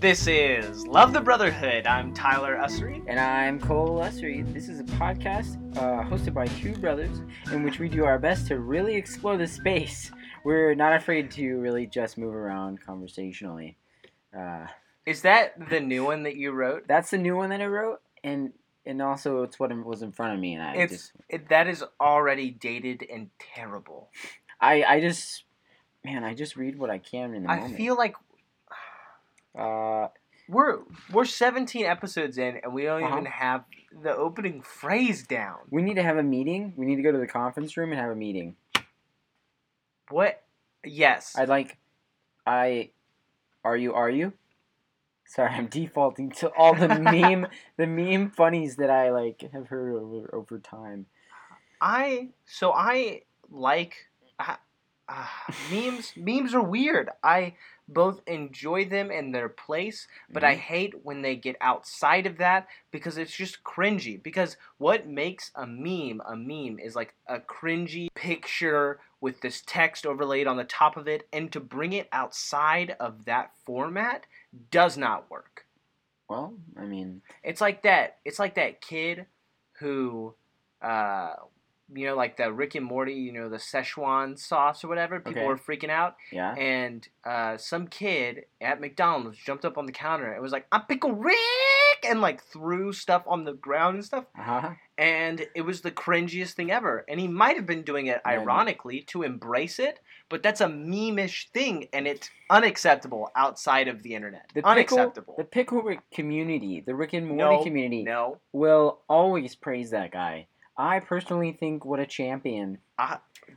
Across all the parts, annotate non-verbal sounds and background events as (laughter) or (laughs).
This is Love the Brotherhood. I'm Tyler Ussery. And I'm Cole Ussery. This is a podcast uh, hosted by two brothers in which we do our best to really explore the space. We're not afraid to really just move around conversationally. Uh, Is that the new one that you wrote? that's the new one that I wrote, and and also it's what was in front of me, and I It's just it, that is already dated and terrible. I I just man, I just read what I can in the moment. I moment. feel like uh, we're we're 17 episodes in and we don't Uh-huh. even have the opening phrase down. we need to have a meeting. We need to go to the conference room and have a meeting. What? Yes. I'd like, I, are you? Are you? Sorry, I'm defaulting to all the (laughs) meme, the meme funnies that I like have heard over over time. I so I like uh, uh, memes. memes are weird. I both enjoy them in their place, but I hate when they get outside of that because it's just cringy. Because what makes a meme a meme is like a cringy picture with this text overlaid on the top of it, and to bring it outside of that format does not work. Well, I mean, It's like that. It's like that kid who, uh, you know, like the Rick and Morty, you know, the Szechuan sauce or whatever. People Okay. were freaking out, yeah. and uh, some kid at McDonald's jumped up on the counter and was like, "I'm Pickle Rick," and like threw stuff on the ground and stuff. Uh huh. And it was the cringiest thing ever. And he might have been doing it ironically to embrace it, but that's a meme-ish thing, and it's unacceptable outside of the internet. The pickle, unacceptable. the pickle Rick community, the Rick and Morty No, community, no. will always praise that guy. I personally think what a champion.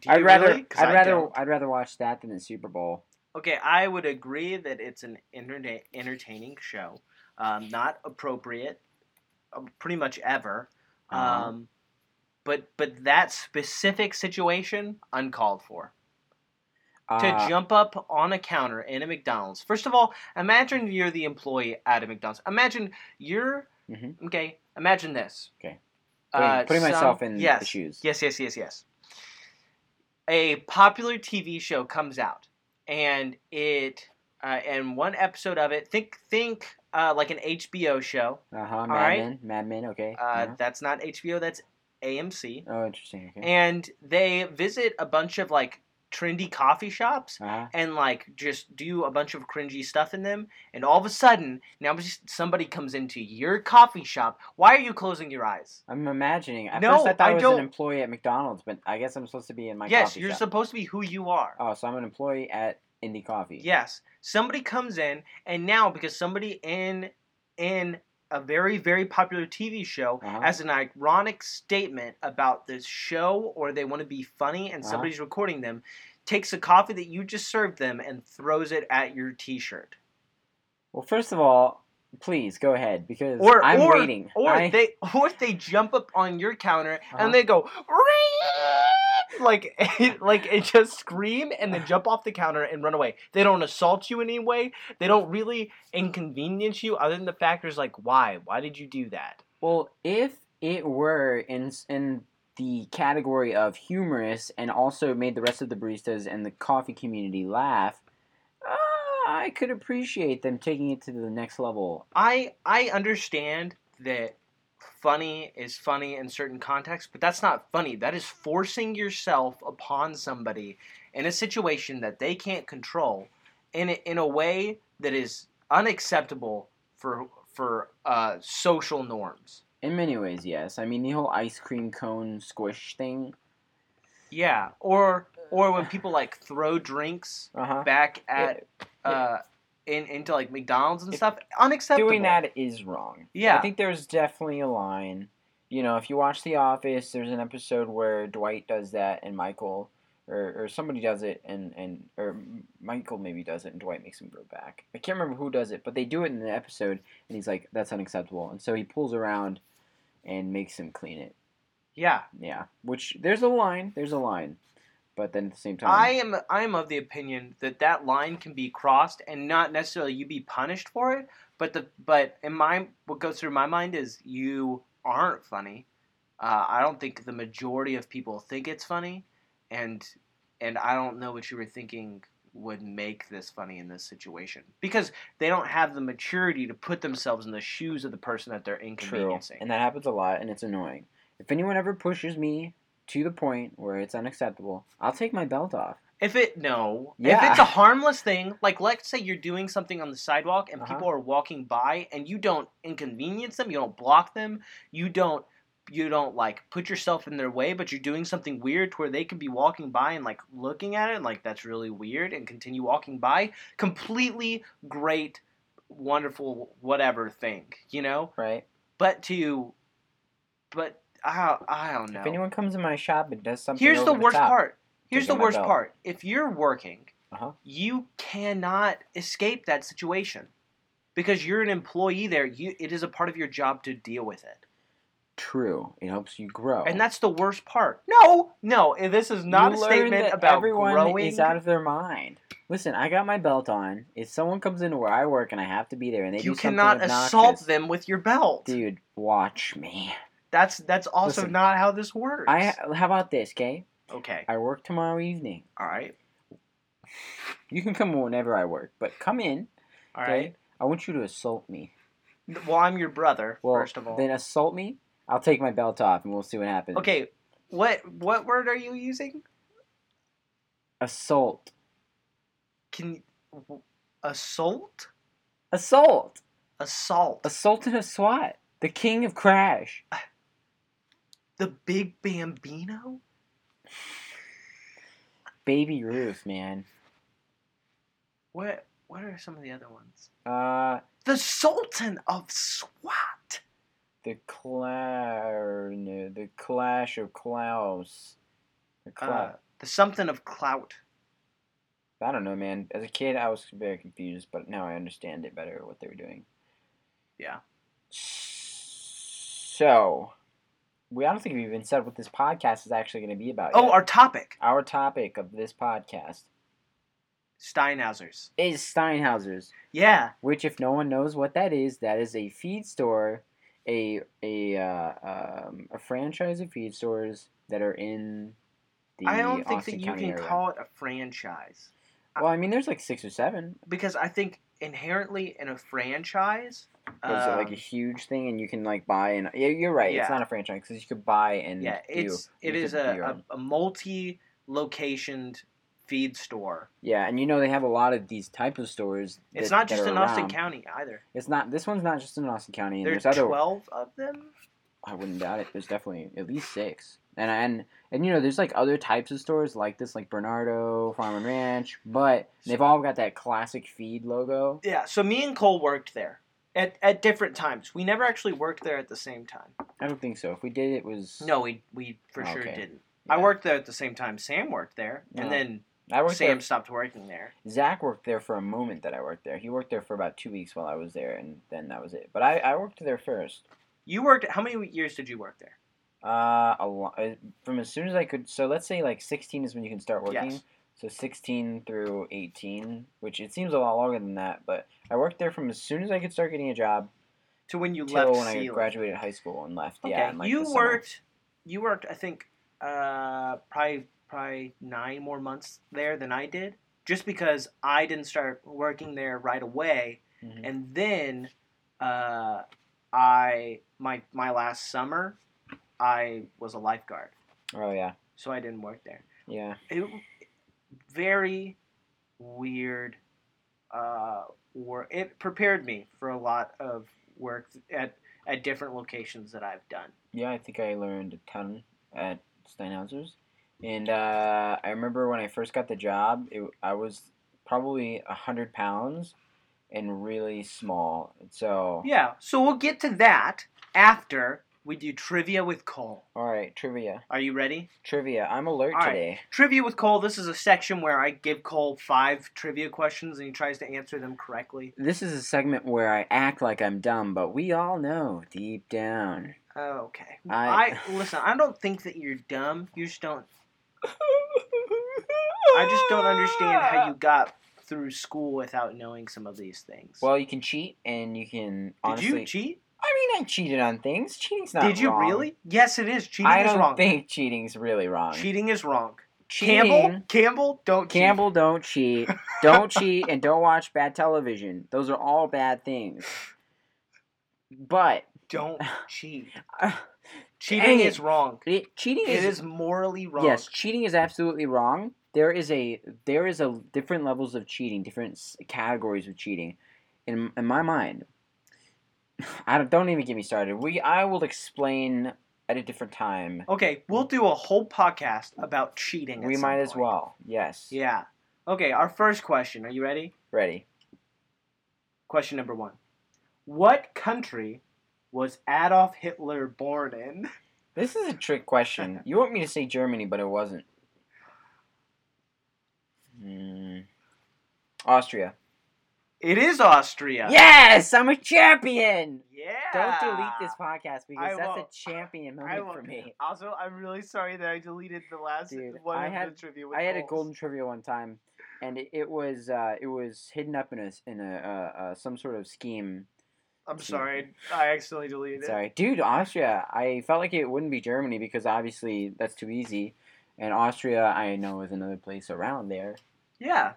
Do I'd rather, really? I'd rather, don't. I'd rather watch that than the Super Bowl. Okay, I would agree that it's an internet entertaining show, um, not appropriate, uh, pretty much ever. Uh-huh. Um, but but that specific situation uncalled for. To Uh, jump up on a counter in a McDonald's. First of all, imagine you're the employee at a McDonald's. Imagine you're Mhm. okay. Imagine this. Okay. Uh, Putting- putting some- myself in the shoes. Yes, yes, yes, yes. A popular TV show comes out, and it uh, and one episode of it. Think think uh, like an HBO show. uh huh. Mad right. Men, Mad Men. Okay. Uh, yeah. That's not HBO. That's AMC. Oh, interesting. Okay. And they visit a bunch of like trendy coffee shops Uh-huh. and like just do a bunch of cringy stuff in them and all of a sudden now just somebody comes into your coffee shop why are you closing your eyes I'm imagining. At No, first, I thought I I was don't- an employee at McDonald's, but I guess I'm supposed to be in my yes you're shop. supposed to be who you are oh, so I'm an employee at Indie Coffee. yes somebody comes in and now because somebody in in a very very popular tv show Uh-huh. as an ironic statement about this show or they want to be funny and Uh-huh. somebody's recording them takes a coffee that you just served them and throws it at your t-shirt Well, first of all, please go ahead because or I'm or, waiting. or I, they (laughs) or if they jump up on your counter Uh-huh. and they go (laughs) like like it just scream and then jump off the counter and run away. They don't assault you in any way. They don't really inconvenience you other than the fact is like why? Why did you do that? well, if it were in in the category of humorous and also made the rest of the baristas and the coffee community laugh, uh, I could appreciate them taking it to the next level. I I understand that funny is funny in certain contexts, but that's not funny. That is forcing yourself upon somebody in a situation that they can't control in a, in a way that is unacceptable for for uh, social norms. In many ways, yes. I mean, the whole ice cream cone squish thing. Yeah, or or when people like throw drinks Uh huh. back at uh in into like McDonald's and If stuff, unacceptable. Doing that is wrong. Yeah. I think there's definitely a line. You know, if you watch The Office, there's an episode where Dwight does that and Michael, or, or somebody does it and, and or Michael maybe does it and Dwight makes him go back. I can't remember who does it, but they do it in the episode and he's like, that's unacceptable. And so he pulls around and makes him clean it. Yeah. Yeah. Which, there's a line. There's a line. But then at the same time. I am I am of the opinion that that line can be crossed and not necessarily you be punished for it, but the but in my what goes through my mind is you aren't funny. Uh, I don't think the majority of people think it's funny, and and I don't know what you were thinking would make this funny in this situation because they don't have the maturity to put themselves in the shoes of the person that they're inconveniencing. True. inconveniencing. And that happens a lot, and it's annoying. If anyone ever pushes me to the point where it's unacceptable, I'll take my belt off. If it no, yeah. if it's a (laughs) harmless thing, like let's say you're doing something on the sidewalk and Uh-huh. people are walking by and you don't inconvenience them, you don't block them, you don't you don't like put yourself in their way, but you're doing something weird to where they could be walking by and like looking at it and like that's really weird and continue walking by. Completely great, wonderful, whatever thing, you know. Right? But to, but I I don't know. If anyone comes in my shop and does something, Here's the worst top, part. Here's the worst part. If you're working, Uh-huh. you cannot escape that situation because you're an employee there. You it is a part of your job to deal with it. True. It helps you grow. And that's the worst part. No, no, this is not You a statement about everyone growing. is out of their mind. Listen, I got my belt on. If someone comes into where I work and I have to be there and they you do something cannot assault them with your belt. dude, watch me. That's that's also Listen, not how this works. I how about this, okay? okay. I work tomorrow evening. All right. You can come whenever I work, but come in. All okay? right. I want you to assault me. Well, I'm your brother. Well, first of all. then assault me. I'll take my belt off and we'll see what happens. okay. What what word are you using? Assault. Can assault? Assault. Assault. Assaulted a SWAT. The king of crash. (laughs) The Big Bambino? Baby Ruth, man. What what are some of the other ones? Uh, The Sultan of SWAT. the clar, no, the clash of Klaus. The cla- Uh, the something of clout. I don't know, man. As a kid, I was very confused, but now I understand it better what they were doing. Yeah. So, we I don't think we've even said what this podcast is actually going to be about. Oh, yet. our topic. our topic of this podcast Steinhauser's. is Steinhauser's. Yeah. Which, if no one knows what that is, that is a feed store, a a uh, um, a franchise of feed stores that are in the I don't think Austin that you County can area. call it a franchise. Well, I mean, there's like six or seven. Because I think inherently in a franchise, There's like a um, huge thing, and you can like buy and yeah, you're right. It's not a franchise because you could buy and yeah, do. it's it you is do a, a, a multi locationed feed store. yeah, and you know they have a lot of these type of stores. It's not just in Austin. County either. It's not. This one's not just in Austin County. There's there's other. twelve of them. I wouldn't doubt it. There's definitely at least six. And and and you know, there's like other types of stores like this, like Bernardo Farm and Ranch, but they've all got that classic feed logo. Yeah, so me and Cole worked there at, at different times. We never actually worked there at the same time. I don't think so. If we did, it was No, we we for sure didn't. Yeah. I worked there at the same time Sam worked there, No. and then I worked Sam there. stopped working there. Zach worked there for a moment that I worked there. He worked there for about two weeks while I was there, and then that was it. But I, I worked there first. You worked. How many years did you work there? Uh, a from as soon as I could. So let's say like 16 is when you can start working. Yes. So 16 through 18, which it seems a lot longer than that. But I worked there from as soon as I could start getting a job To when you left when I graduated high school and left. Okay, Yeah, in, like, you summer. worked. You worked. I think uh, probably probably nine more months there than I did, just because I didn't start working there right away, Mhm. and then uh, I my my last summer, I was a lifeguard, Oh yeah, so I didn't work there. yeah. It very weird. Uh, work. It prepared me for a lot of work at at different locations that I've done. Yeah, I think I learned a ton at Steinhauser's. And uh, I remember when I first got the job, it, I was probably 100 pounds and really small. So, Yeah, so we'll get to that after we do trivia with Cole. all right, trivia. Are you ready? Trivia. I'm alert All right. today. Trivia with Cole. This is a section where I give Cole five trivia questions and he tries to answer them correctly. This is a segment where I act like I'm dumb, but we all know deep down. Oh, okay. I- I (laughs) listen. I don't think that you're dumb. You just don't. (laughs) I just don't understand how you got through school without knowing some of these things. Well, you can cheat and you can did you cheat? I mean, I cheated on things. Cheating's not Did you wrong. really? Yes, it is. Cheating I is don't wrong. think cheating's really wrong. Cheating is wrong. cheating. Campbell, Campbell, don't cheat. Campbell, don't cheat. Don't (laughs) cheat, and don't watch bad television. Those are all bad things. But don't (laughs) cheat. (sighs) Cheating is wrong. it, cheating It is is morally wrong. yes, cheating is absolutely wrong. There is a there is a different levels of cheating, different categories of cheating. In in my mind, I don't, don't even get me started. We I will explain at a different time. Okay, we'll do a whole podcast about cheating. at We some might as point. well. Yes. Yeah. Okay, our first question. Are you ready? Ready. Question number one. What country was Adolf Hitler born in? (laughs) This is a trick question. (laughs) You want me to say Germany, but it wasn't. Hmm. Austria. It is Austria. Yes, I'm a champion. Yeah. Don't delete this podcast because I that's a won't. champion I moment for me. Also, I'm really sorry that I deleted the last Dude, one I of had- the trivia. With I had a golden trivia one time, and it, it was uh, it was hidden up in a in a uh, uh, some sort of scheme. I'm sorry, I accidentally deleted it. Sorry, dude, Austria. I felt like it wouldn't be Germany because obviously that's too easy, and Austria I know is another place around there. Yeah.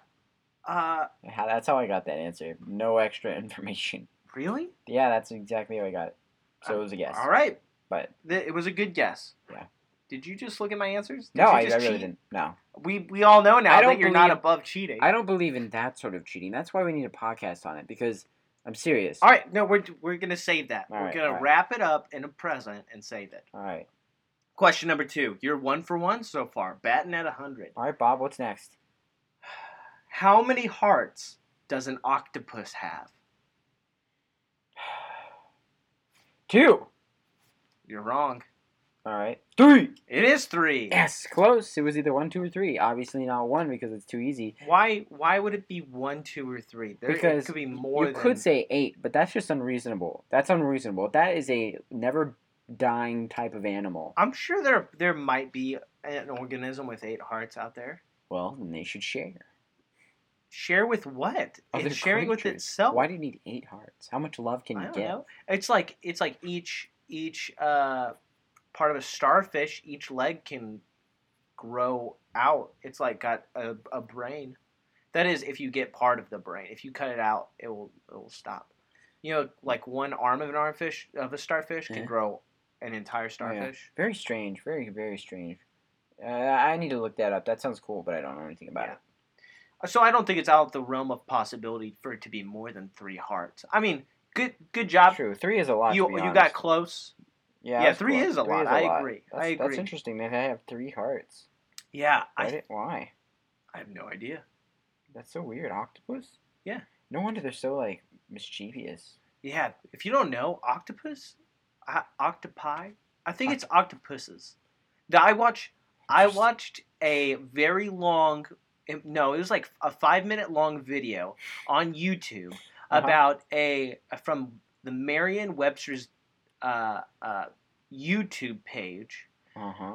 Uh, How- That's how I got that answer. No extra (laughs) information. really? Yeah, that's exactly how I got it. So it was a guess. All right. But Th- it was a good guess. Yeah. Did you just look at my answers? Did no, I, I really cheat? didn't. No, We we all know now that you're not above cheating. I don't believe in that sort of cheating. That's why we need a podcast on it because I'm serious. All right, no, we're we're gonna save that. All we're right, gonna right. wrap it up in a present and save it. All right, Question number two. You're one for one so far, batting at hundred. all right, Bob. What's next? How many hearts does an octopus have? (sighs) Two. You're wrong. All right, three. It is three. Yes, close. It was either one, two, or three. Obviously not one because it's too easy. Why why would it be one, two, or three? There, Because it could be more. you than, could say eight, but that's just unreasonable. That's unreasonable. That is a never dying type of animal. I'm sure there there might be an organism with eight hearts out there. Well, then they should share. Share with what? Other it's sharing with itself. Why do you need eight hearts? How much love can I you don't get? know. It's like it's like each each uh, part of a starfish, each leg can grow out. It's like got a, a brain. That is, if you get part of the brain. If you cut it out, it will it will stop. You know, like one arm of an armfish of a starfish can Yeah. grow an entire Oh, yeah. starfish. Very strange. Very very strange. Uh, I need to look that up. That sounds cool, but I don't know anything about Yeah. it. So I don't think it's out of the realm of possibility for it to be more than three hearts. I mean, good good job. True. Three is a lot. You you got close. Yeah, yeah, three close. is a lot. I agree. That's, I agree. That's interesting that they have three hearts. Yeah, Why? I, did- why? I have no idea. That's so weird. Octopus? Yeah. No wonder they're so like mischievous. Yeah, if you don't know, octopus, uh, octopi. I think it's octopuses. I watch. I watched a very long. No, it was like a five minute long video on YouTube Uh-huh. about a from the Merriam-Webster's uh, uh, YouTube page Uh huh.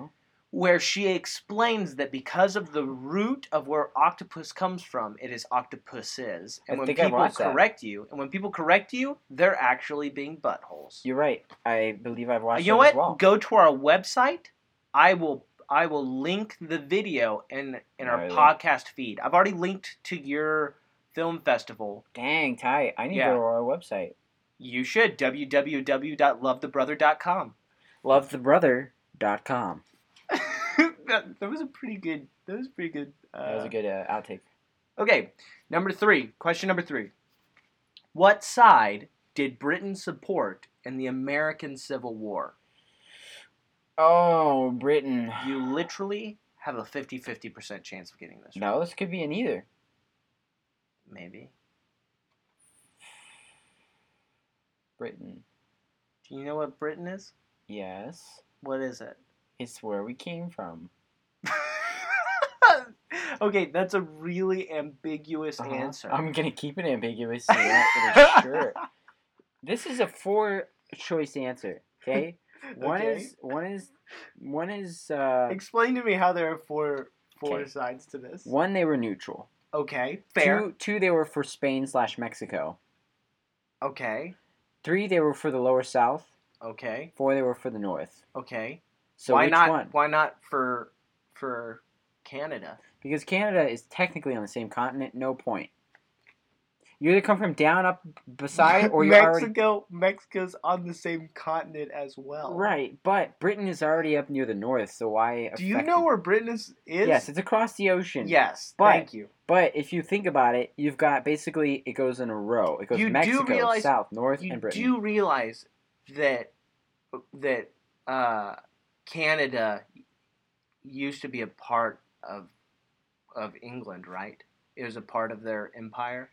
where she explains that because of the root of where octopus comes from, it is octopuses. And I when think I people watched that. correct you, and when people correct you, they're actually being buttholes. You're right. I believe I've watched you know what? as well. Go to our website. I will. I will link the video in in our podcast feed. I've already linked to your film festival. Dang, tight. I need Yeah. to go to our website. You should www.lovethebrother.com. Lovethebrother.com. (laughs) that, that was a pretty good. That was pretty good. Uh, That was a good uh, outtake. Okay, number three. Question number three. What side did Britain support in the American Civil War? Oh, Britain. You literally have a 50 50% chance of getting this right. No, this could be an either. Maybe. Britain. Do you know what Britain is? Yes. What is it? It's where we came from. (laughs) okay, that's a really ambiguous Uh-huh. answer. I'm gonna keep it ambiguous so (laughs) sure. This is a four choice answer. Okay. (laughs) One Okay. is one is (laughs) one is uh Explain to me how there are four four Okay. sides to this. one they were neutral. Okay, fair. Two two they were for Spain slash Mexico. Okay, Three they were for the lower south. okay, Four they were for the north. okay. So why which not? one? Why not for for Canada. Because Canada is technically on the same continent. No point. You either come from down up beside, (laughs) or you're already Mexico. Mexico's on the same continent as well. right. But Britain is already up near the north, so why? Do you know it? where Britain is? is? Yes, it's across the ocean. Yes. But- thank you. But if you think about it, you've got basically it goes in a row. It goes You Mexico, realize- South, North, and Britain. You do realize that that uh, Canada used to be a part of of England, right? It was a part of their empire.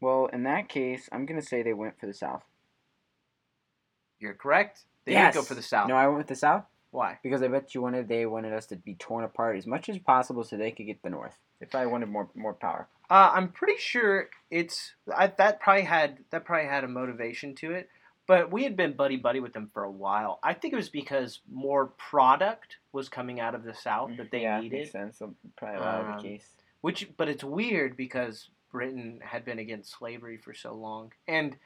Well, in that case, I'm gonna say they went for the South. You're correct. They yes. did go for the south. No, I went with the South Why? because I bet you wanted they wanted us to be torn apart as much as possible so they could get the North. They probably wanted more more power. Uh, I'm pretty sure it's I, that probably had that probably had a motivation to it. But we had been buddy buddy with them for a while. I think it was because more product was coming out of the south that they yeah, needed. makes sense. Probably a lot of Um, the case. Which, but it's weird because Britain had been against slavery for so long, and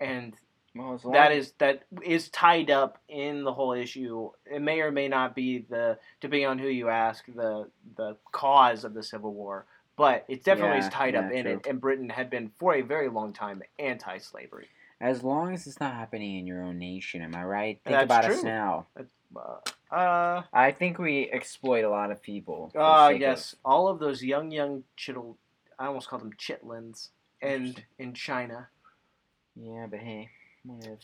and Well, long that is that is tied up in the whole issue. It may or may not be the depending on who you ask the the cause of the Civil War, but it definitely is Yeah, tied up yeah, in it. And Britain had been for a very long time anti-slavery. as long as it's not happening in your own nation. Am I right? Think That's about us now. Uh, uh, I think we exploit a lot of people. for uh sake of- yes, all of those young young chittle. I almost called them chitlins. And in China, Yeah, but hey.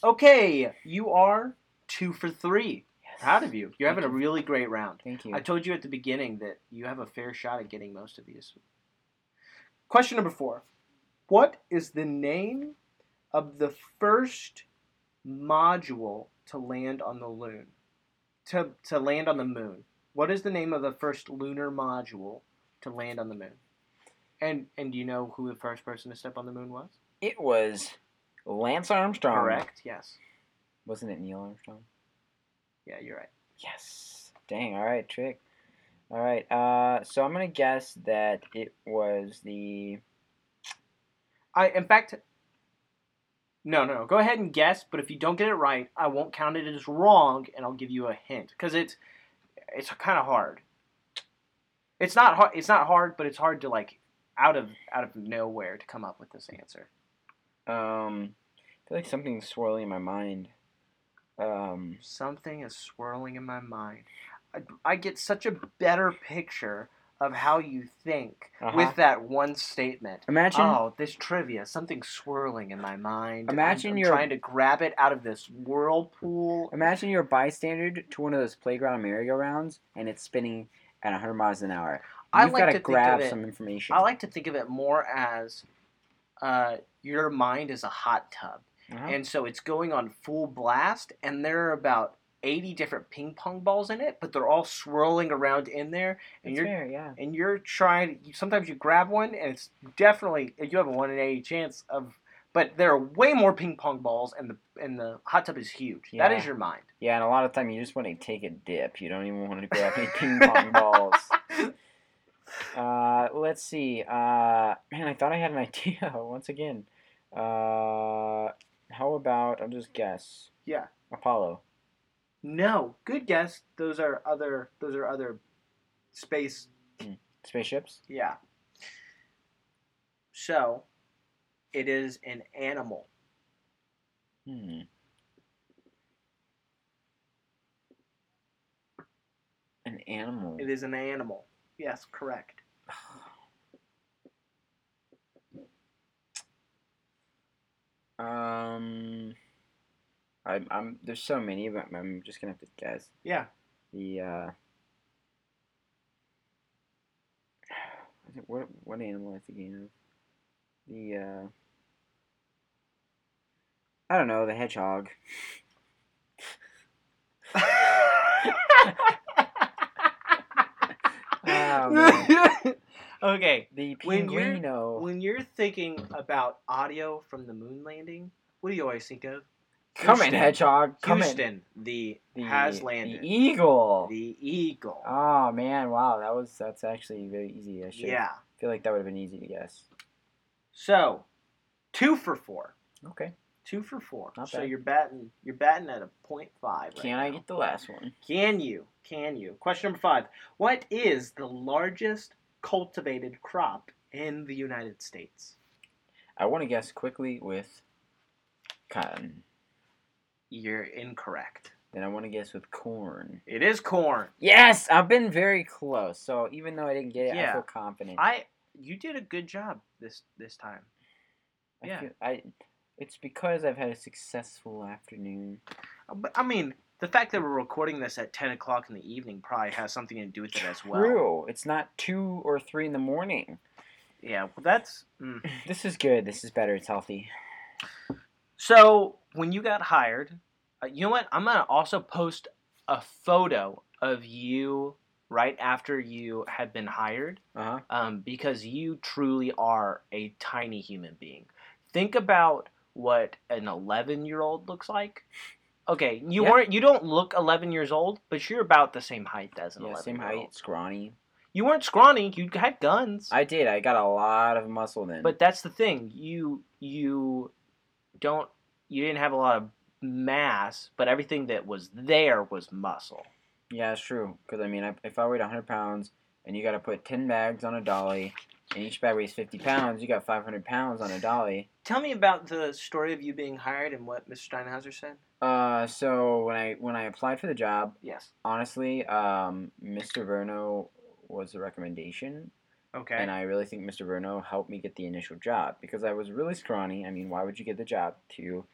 Okay, you are two for three. Yes. Proud of you. You're Thank having a really great round. Thank you. I told you at the beginning that you have a fair shot at getting most of these. Question number four What is the name of the first module to land on the moon? To, to land on the moon. What is the name of the first lunar module to land on the moon? And and do you know who the first person to step on the moon was? It was Lance Armstrong. Correct. Yes. Wasn't it Neil Armstrong? Yeah, you're right. Yes. Dang. All right, trick. All right. Uh, so I'm gonna guess that it was the. I in fact No, no, no. Go ahead and guess, but if you don't get it right, I won't count it as wrong and I'll give you a hint cuz it's it's kind of hard. It's not hard it's not hard, but it's hard to like out of out of nowhere to come up with this answer. Um, I feel like something's swirling in my mind. Um, Something is swirling in my mind. I, I get such a better picture of how you think Uh-huh. with that one statement. imagine. Oh, this trivia, something swirling in my mind. I'm- Imagine I'm, you're- trying to grab it out of this whirlpool. Imagine you're a bystander to one of those playground merry-go-rounds, and it's spinning at 100 miles an hour. I You've like got to grab of it- some information. I like to think of it more as uh, your mind is a hot tub, Uh-huh. and so it's going on full blast, and there are about eighty different ping pong balls in it, but they're all swirling around in there, and That's you're fair, yeah. and you're trying. Sometimes you grab one, and it's definitely you have a one in eighty chance of. But there are way more ping pong balls, and the and the hot tub is huge. That Yeah. is your mind. Yeah, and a lot of time you just want to take a dip. You don't even want to grab any ping pong balls. (laughs) Uh, let's see. Uh, man, I thought I had an (laughs) idea once again. Uh, how about I'll just guess. Yeah. Apollo. No, good guess. Those are other. Those are other space. Spaceships. Yeah. So, it is an animal. Hmm. An animal. It is an animal. Yes, correct. (sighs) Um, I'm, I'm. There's so many, but I'm just gonna have to guess. Yeah. The uh. (sighs) I think- What what animal am I thinking of? The uh. I don't know. The hedgehog. (laughs) (laughs) Oh, (laughs) okay. The When you're- When you're thinking about audio from the moon landing, what do you always think of? Come in, hedgehog. Come in. Houston, the, The, has landed. The eagle. The eagle. Oh man! Wow, that was that's actually very easy. I should yeah. feel like that would have been easy to guess. So, two for four. Okay. Two for four. Not so bad. you're batting. You're batting at a point five. Right Can I now. get the last one? Can you? Can you? Question number five. What is the largest cultivated crop in the United States? I want to guess quickly with cotton. You're incorrect. Then I want to guess with corn. It is corn. Yes, I've been very close. So even though I didn't get it, I feel confident. I. You did a good job this this time. I yeah. feel- I, it's because I've had a successful afternoon. Uh, But I mean, the fact that we're recording this at ten o'clock in the evening probably has something to do with it as well. True. It's not two or three in the morning. Yeah. Well, that's. Mm. (laughs) This is good. This is better. It's healthy. So when you got hired, uh, you know what? I'm gonna also post a photo of you right after you had been hired, Uh huh. um, because you truly are a tiny human being. Think about what an 11 year old looks like. Okay, you Yeah. weren't. You don't look 11 years old, but you're about the same height as an Yeah, 11 same height, scrawny. You weren't scrawny. You had guns. I did. I got a lot of muscle then. But that's the thing. You you don't you didn't have a lot of mass, but everything that was there was muscle. yeah, it's true. Because I mean, if I weighed 100 pounds and you got to put 10 bags on a dolly, and each bag weighs 50 pounds, you got 500 pounds on a dolly. Tell me about the story of you being hired and what Mr. Steinhauser said. Uh, so when I when I applied for the job, Yes. honestly, um, Mr. Verno was the recommendation, Okay. and I really think Mr. Verno helped me get the initial job because I was really scrawny. I mean, why would you get the job to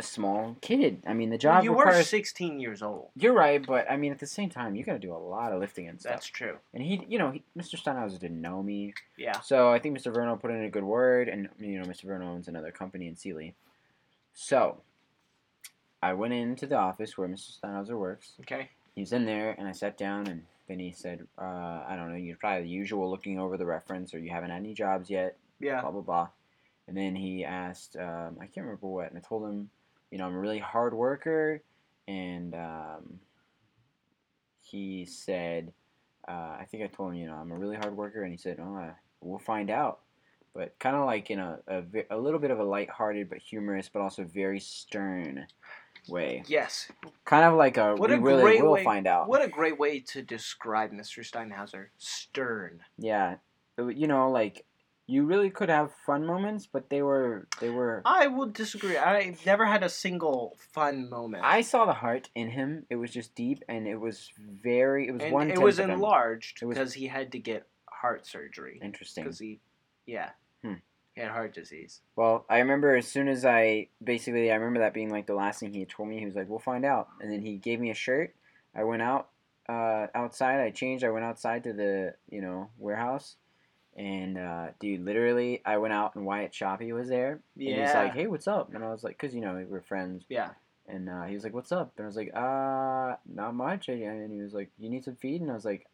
a small kid? I mean, the job you were 16 years old. You're right, but I mean, at the same time, you got to do a lot of lifting and stuff. That's true. And he, you know, he, Mr. Steinhauser didn't know me, Yeah. so I think Mr. Verno put in a good word, and you know, Mr. Verno owns another company in Sealy. So, I went into the office where Mr. Steinhauser works. Okay. He was in there, and I sat down, and then he said, uh, "I don't know, you're probably the usual, looking over the reference, or you haven't had any jobs yet, Yeah. blah blah blah." And then he asked, um, I can't remember what, and I told him, you know, I'm a really hard worker, and um, he said, uh, I think I told him, you know, I'm a really hard worker, and he said, oh, uh, we'll find out. But kind of like in a, a, a little bit of a lighthearted but humorous, but also very stern way. Yes. Kind of like a What we a really great will way- find out. What a great way to describe Mr. Steinhauser. Stern. Yeah, you know, like you really could have fun moments, but they were they were. I will disagree. I never had a single fun moment. I saw the heart in him. It was just deep, and it was very. It was and one. it was enlarged It was- enlarged because he had to get heart surgery. Interesting. Because he, yeah, Hmm. he had heart disease. Well, I remember as soon as I basically I remember that being like the last thing he told me. He was like, "We'll find out," and then he gave me a shirt. I went out uh, outside. I changed. I went outside to the you know warehouse, and uh, dude, literally, I went out and Wyatt Choppy was there. And he's like, "Hey, what's up?" And I was like, "Cause you know we're friends." Yeah. And uh, he was like, "What's up?" And I was like, "Uh, not much." And and he was like, "You need some feed?" And I was like,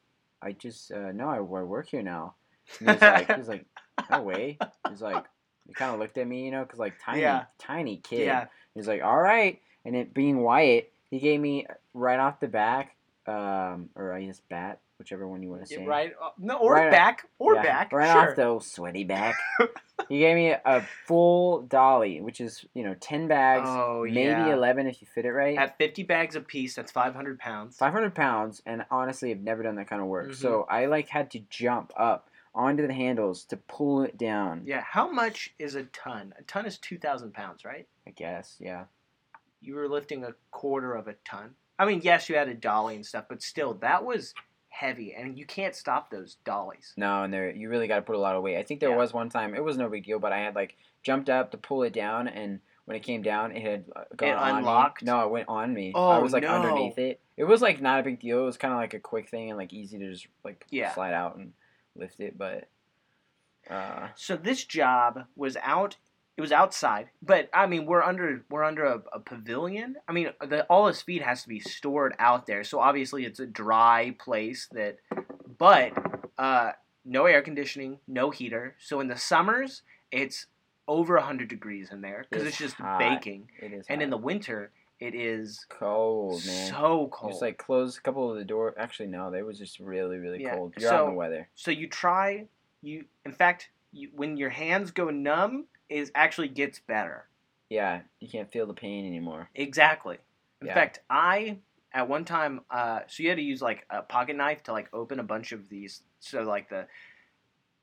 "I just uh, no, I, I work here now." And he was like, he was like, (laughs) "No way." He's like, he kind of looked at me, you know, cause like tiny, Yeah. tiny kid. Yeah. He's like, "All right," and it being Wyatt, he gave me right off the back, um, or I guess bat, whichever one you want to say. Right. uh, no, or Right- back. Or Yeah, back. Right sure. off the sweaty back. (laughs) he gave me a full dolly, which is you know ten bags, Oh, maybe yeah. eleven if you fit it right. At 50 bags a piece, that's 500 pounds. 500 pounds and honestly i've never done that kind of work Mhm. so i like had to jump up onto the handles to pull it down Yeah. How much is a ton? A ton is 2,000 pounds, right? i guess yeah You were lifting a quarter of a ton. I mean, yes, you had a dolly and stuff, but still, that was heavy, and you can't stop those dollies. no and there you really got to put a lot of weight i think there Yeah. was one time it was no big deal but i had like jumped up to pull it down and when it came down it had uh, gone It on unlocked? me no it went on me Oh, i was like no. underneath it it was like not a big deal it was kind of like a quick thing and like easy to just like Yeah. slide out and lift it but uh So this job was out. It was outside, but I mean, we're under we're under a, a pavilion. I mean, the, all his feed has to be stored out there, so obviously it's a dry place. That, but uh, no air conditioning, no heater. So in the summers, it's over hundred degrees in there because It's it's just hot. baking, it is and in the winter it is cold man so cold. Just like close a couple of the door. Actually, no, they was just really, really Yeah, cold. You're out in so- the weather. So you try you. In fact, you, when your hands go numb, it actually gets better. Yeah, you can't feel the pain anymore. Exactly. In Yeah. fact, I at one time, uh, so you had to use like a pocket knife to like open a bunch of these. So like the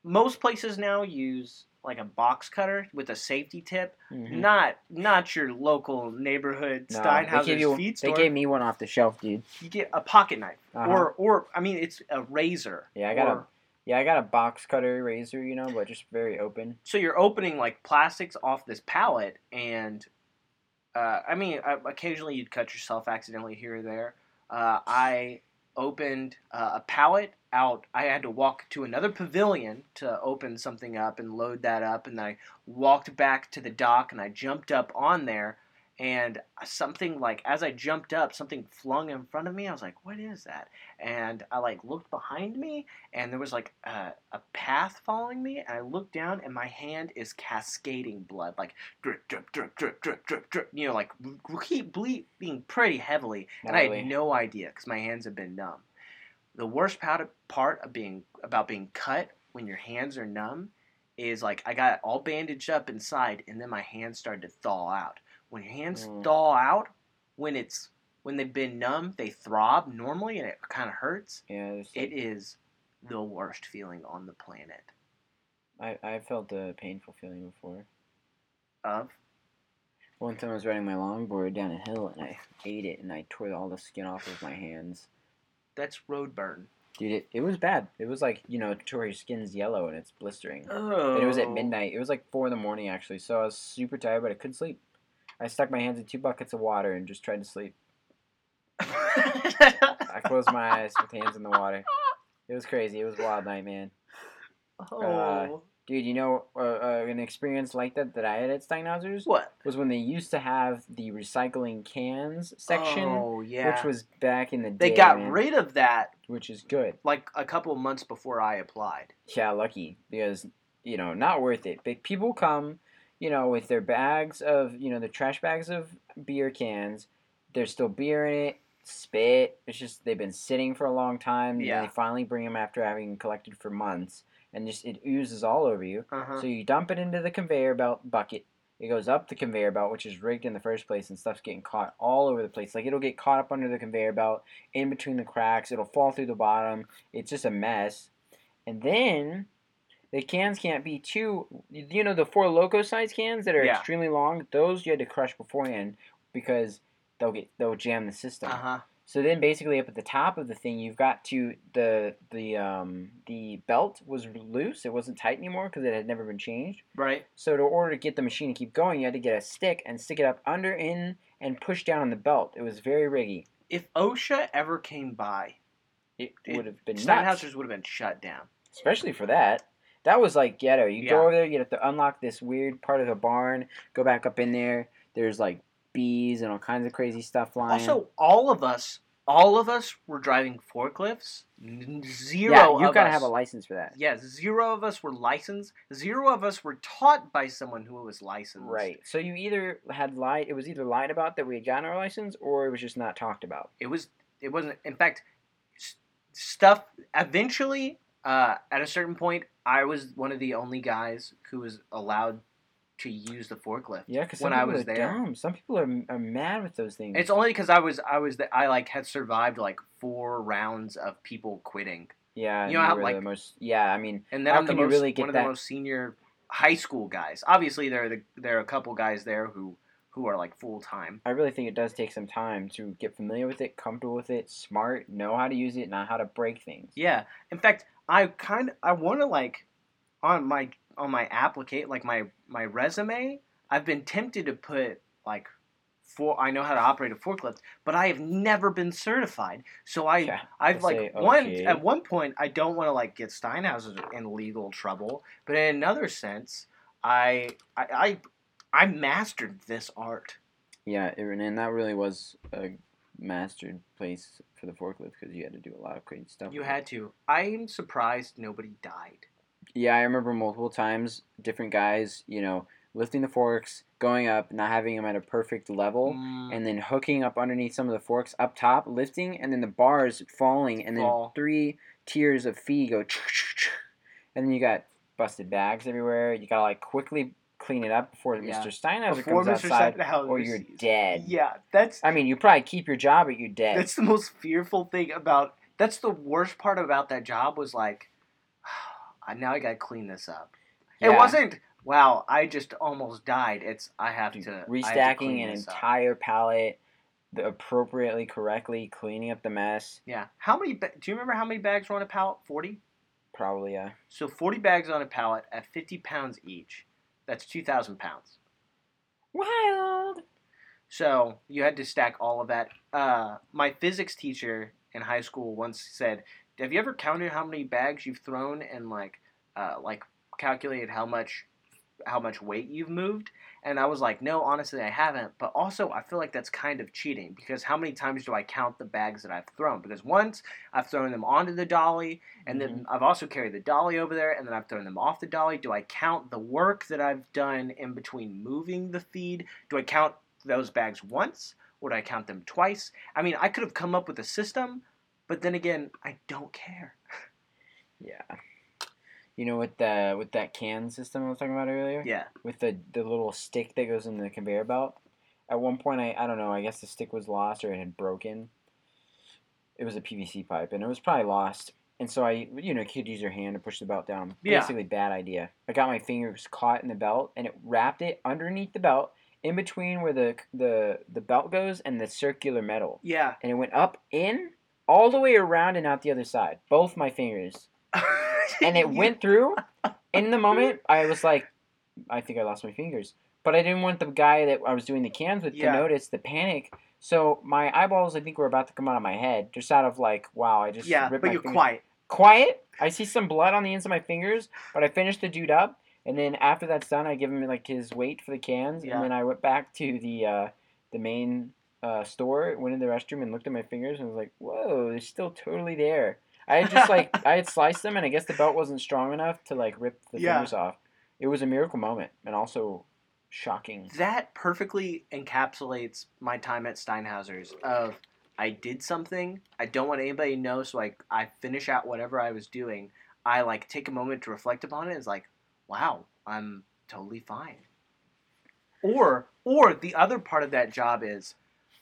most places now use like a box cutter with a safety tip, Mhm. not not your local neighborhood No, Steinhauser's they, gave you, feed they gave me one off the shelf, dude. you get a pocket knife, Uh-huh. or or I mean, it's a razor. Yeah, I got or- a yeah, I got a box cutter razor, you know, but just very open. so you're opening like plastics off this pallet and uh, i mean uh, occasionally you'd cut yourself accidentally here or there. Uh, i opened uh, a pallet out. I had to walk to another pavilion to open something up and load that up and i walked back to the dock and i jumped up on there and something like as i jumped up something flung in front of me i was like what is that? And i like looked behind me and there was like a, a path following me and i looked down and my hand is cascading blood like drip drip drip drip drip drip drip you know like keep bleeding pretty heavily and i had no idea because my hands have been numb. The worst part part of being about being cut when your hands are numb is like i got all bandaged up inside and then my hands started to thaw out when your hands Mm. thaw out when it's when they've been numb they throb normally and it kind of hurts Yeah, like- is the worst feeling on the planet. I I felt a painful feeling before. Of One time I was riding my longboard down a hill and I ate it and I tore all the skin off of my hands. that's road burn. Dude, it, it was bad. It was like, you know, it tore your skin's yellow and it's blistering. Oh, And it was at midnight. It was like four in the morning actually, so I was super tired, but I couldn't sleep. I stuck my hands in two buckets of water and just tried to sleep. I closed my eyes with hands in the water. It was crazy. It was a wild night, man. oh, Dude, you know, uh, uh, an experience like that that I had at Steinhauser's what was when they used to have the recycling cans section, Oh yeah, which was back in the day. they got man, rid of that which is good. like a couple of months before I applied. Yeah, lucky because you know not worth it. But people come, you know, with their bags of you know the trash bags of beer cans. There's still beer in it. Spit. It's just they've been sitting for a long time. and Yeah. They finally bring them after having collected for months, and just it oozes all over you. Uh-huh. So you dump it into the conveyor belt bucket. It goes up the conveyor belt, which is rigged in the first place, and stuff's getting caught all over the place. Like it'll get caught up under the conveyor belt, in between the cracks. It'll fall through the bottom. It's just a mess. And then the cans can't be too. You know the Four Loko size cans that are Yeah. extremely long. Those you had to crush beforehand because they'll get they'll jam the system. Uh huh. So then, basically, up at the top of the thing, you've got to the the um the belt was loose. It wasn't tight anymore because it had never been changed. Right. So, to order to get the machine to keep going, you had to get a stick and stick it up under in and push down on the belt. It was very riggy. If OSHA ever came by, It, It- would have been nuts, Steinhauser's would have been shut down. especially for that. That was like ghetto. You Yeah. go over there, you have to unlock this weird part of the barn, go back up in there. There's like bees and all kinds of crazy stuff flying. Also, all of us, all of us were driving forklifts. Zero yeah, you gotta us. have a license for that. Yeah, zero of us were licensed. Zero of us were taught by someone who was licensed. Right. So you either had lied. It was either lied about that we had gotten our license, or it was just not talked about. It was. It wasn't. In fact, stuff. Eventually, uh, at a certain point, I was one of the only guys who was allowed to use the forklift. Yeah, because When I was there. dumb. Some people are, are mad with those things. It's only because I was. I was. The, I like had survived like four rounds of people quitting, yeah, you know how, like- the most. Yeah, I mean, and then I'm the most, really get one of that- the most senior high school guys. Obviously, there are the, there are a couple guys there who who are like full time. I really think it does take some time to get familiar with it, comfortable with it, smart, know how to use it, know how to break things. Yeah. In fact, I kind of I want to like on my on my applicate like my my resume. I've been tempted to put like for I know how to operate a forklift, but I have never been certified. So I Yeah, I've like say, one okay. at one point I don't want to like get Steinhauser in legal trouble, but in another sense, I I I, I mastered this art. Yeah, and that really was a mastered place for the forklift because you had to do a lot of crazy stuff. You had to. I'm surprised nobody died. Yeah, I remember multiple times, different guys, you know, lifting the forks, going up, not having them at a perfect level, Mm, and then hooking up underneath some of the forks up top, lifting, and then the bars falling, and then Fall. three tiers of feed go, and then you got busted bags everywhere. You gotta like quickly clean it up before Yeah. Mr. Steinhauser Before comes Mr. outside, Steinhauser or you're dead. Yeah, that's I mean, you probably keep your job, but you're dead. that's the most fearful thing about. That's the worst part about that job was like, (sighs) now I gotta clean this up. It wasn't. Wow, I just almost died. It's I have Dude, to I have to restacking an this up. entire pallet, the appropriately, correctly, cleaning up the mess. Yeah. How many? Ba- do you remember how many bags were on a pallet? Forty. Probably, yeah. So forty bags on a pallet at fifty pounds each. That's two thousand pounds. Wild. So you had to stack all of that. Uh, my physics teacher in high school once said, "Have you ever counted how many bags you've thrown and like, uh, like calculated how much, how much weight you've moved?" And I was like, "No, honestly, I haven't." But also, I feel like that's kind of cheating because how many times do I count the bags that I've thrown? Because once I've thrown them onto the dolly, and then mm-hmm. I've also carried the dolly over there, and then I've thrown them off the dolly. Do I count the work that I've done in between moving the feed? Do I count those bags once or do I count them twice? I mean, I could have come up with a system, but then again, I don't care. (laughs) Yeah. You know, with the with that can system I was talking about earlier, Yeah. with the the little stick that goes in the conveyor belt. At one point, I I don't know. I guess the stick was lost or it had broken. It was a PVC pipe, and it was probably lost. And so I, you know, could use your hand to push the belt down. Yeah. Basically, bad idea. I got my fingers caught in the belt, and it wrapped it underneath the belt, in between where the the the belt goes and the circular metal, Yeah. and it went up in all the way around and out the other side. Both my fingers, (laughs) and it went through. In the moment, I was like, I think I lost my fingers, but I didn't want the guy that I was doing the cans with Yeah. to notice the panic. So my eyeballs, I think, were about to come out of my head, just out of like, wow, I just Yeah, but you're fingers- quiet. quiet. I see some blood on the ends of my fingers, but I finished the dude up, and then after that's done, I give him like his weight for the cans, Yeah. and then I went back to the uh, the main uh, store, went in the restroom, and looked at my fingers, and was like, "Whoa, they're still totally there." I had just like (laughs) I had sliced them, and I guess the belt wasn't strong enough to like rip the Yeah. fingers off. It was a miracle moment, and also shocking. That perfectly encapsulates my time at Steinhauser's of I did something, I don't want anybody to know, so I I finish out whatever I was doing. I like take a moment to reflect upon it. It's like, wow, I'm totally fine. Or or the other part of that job is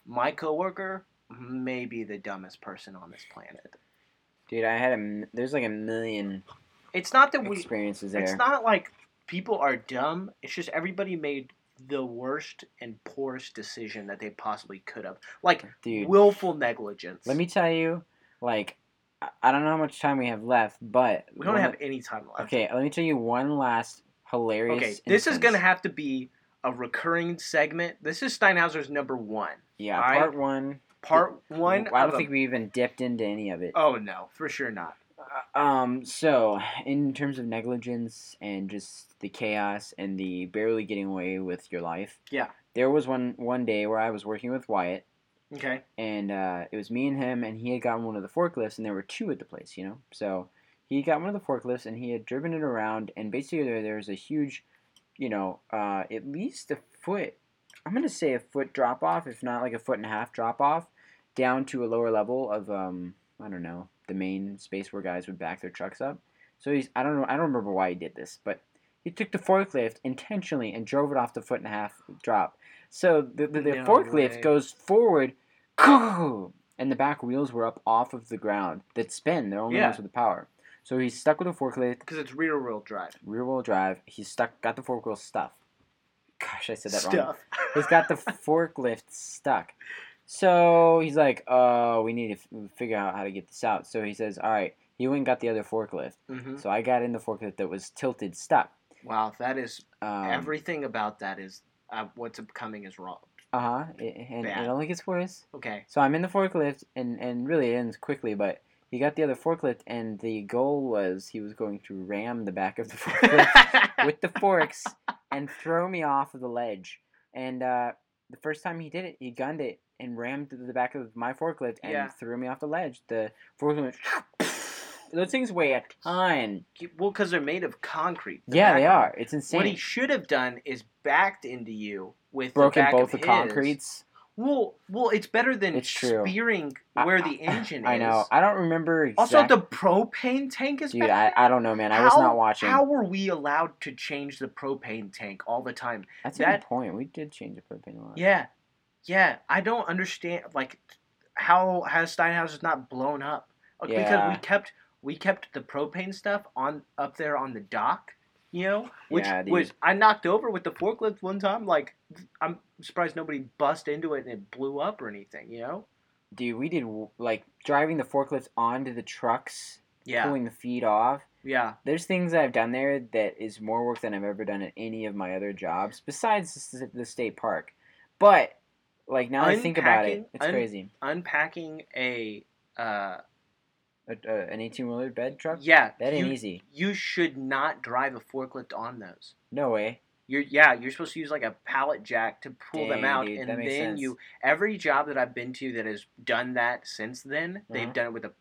my coworker may be the dumbest person on this planet. Dude, I had a there's like a million It's not that we experiences It's not like people are dumb. It's just everybody made the worst and poorest decision that they possibly could have. Like Dude, willful negligence. let me tell you, like, I- don't know how much time we have left, but We don't have of- any time left. Okay, let me tell you one last hilarious. Okay. This is gonna have to be a recurring segment. This is Steinhauser's number one. yeah alright? part one. Part one. I don't a- think we even dipped into any of it. Oh no, for sure not. Um, so in terms of negligence and just the chaos and the barely getting away with your life, Yeah. there was one one day where I was working with Wyatt, Okay. and uh, it was me and him, and he had gotten one of the forklifts, and there were two at the place, you know. So he got one of the forklifts, and he had driven it around, and basically there there was a huge, you know, uh, at least a foot. I'm gonna say a foot drop off, if not like a foot and a half drop off, down to a lower level of um I don't know the main space where guys would back their trucks up. So he's I don't know I don't remember why he did this, but he took the forklift intentionally and drove it off the foot and a half drop. So the the, the No forklift way. goes forward, (laughs) and the back wheels were up off of the ground that spin. They're only Yeah. ones with the power. So he's stuck with a forklift, Because it's rear wheel drive. rear wheel drive. He's stuck, got the fork wheel stuff. Gosh, I said that wrong. (laughs) He's got the forklift stuck. So he's like, "Oh, we need to f- figure out how to get this out." So he says, "All right." He went and got the other forklift. hmm So I got in the forklift that was tilted, stuck. Wow, that is Um, everything about that is uh, what's coming is wrong. uh huh. And Bad. it only gets worse. Okay. So I'm in the forklift, and and really it ends quickly. But he got the other forklift, and the goal was he was going to ram the back of the forklift (laughs) with the forks and throw me off of the ledge. And uh, the first time he did it, he gunned it and rammed the back of my forklift and Yeah. threw me off the ledge. The forklift went. (laughs) Those things weigh a ton. well, because they're made of concrete. The Yeah, they are. It's insane. What he should have done is backed into you with Broken the back both the concretes. Well, well, it's better than It's true. spearing where I- the engine I is. I know. I don't remember exactly. Also, the propane tank is dude. better. I, I don't know, man. I was not watching. How were we allowed to change the propane tank all the time? That's a that- good point. We did change the propane a lot. Yeah, yeah. I don't understand like how has Steinhauser's not blown up Uh, because we kept we kept the propane stuff on up there on the dock. You know, which Yeah, was I knocked over with the forklift one time. Like I'm surprised nobody bust into it and it blew up or anything. You know? Dude, we did like driving the forklifts onto the trucks, Yeah, pulling the feet off. yeah. There's things I've done there that is more work than I've ever done at any of my other jobs, besides the, state park. But like now that I think about it, it's un- crazy. Unpacking a uh A, an 18 wheeler bed truck? yeah That ain't you, easy. You should not drive a forklift on those. No way. You're yeah, you're supposed to use like a pallet jack to pull them out, dude, and then sense. you. Every job that I've been to that has done that since then, Uh-huh. they've done it with a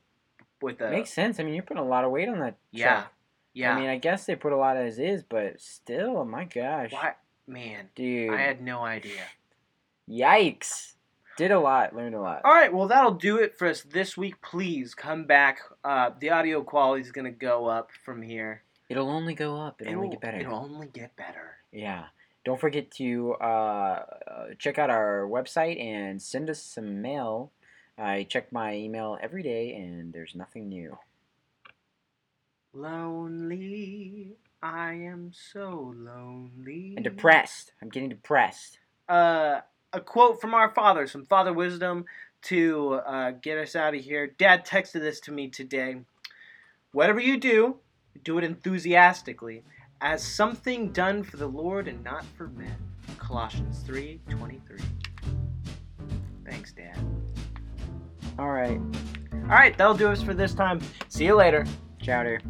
with a Makes sense. I mean, you're putting a lot of weight on that yeah truck. yeah. I mean, I guess they put a lot as is, but still, my gosh. Why, man? Dude. I had no idea. Yikes. Did a lot, learned a lot. All right, well that'll do it for us this week. Please come back. Uh, the audio quality is gonna go up from here. It'll only go up. It'll, only get better. It'll only get better. Yeah. Don't forget to uh, uh, check out our website and send us some mail. I check my email every day and there's nothing new. Lonely, I am so lonely. And depressed. I'm getting depressed. uh, a quote from our father, some father wisdom to uh, get us out of here. Dad texted this to me today. Whatever you do, do it enthusiastically, as something done for the Lord and not for men. Colossians three twenty three. Thanks, Dad. All right. All right, that'll do us for this time. See you later. Chowder.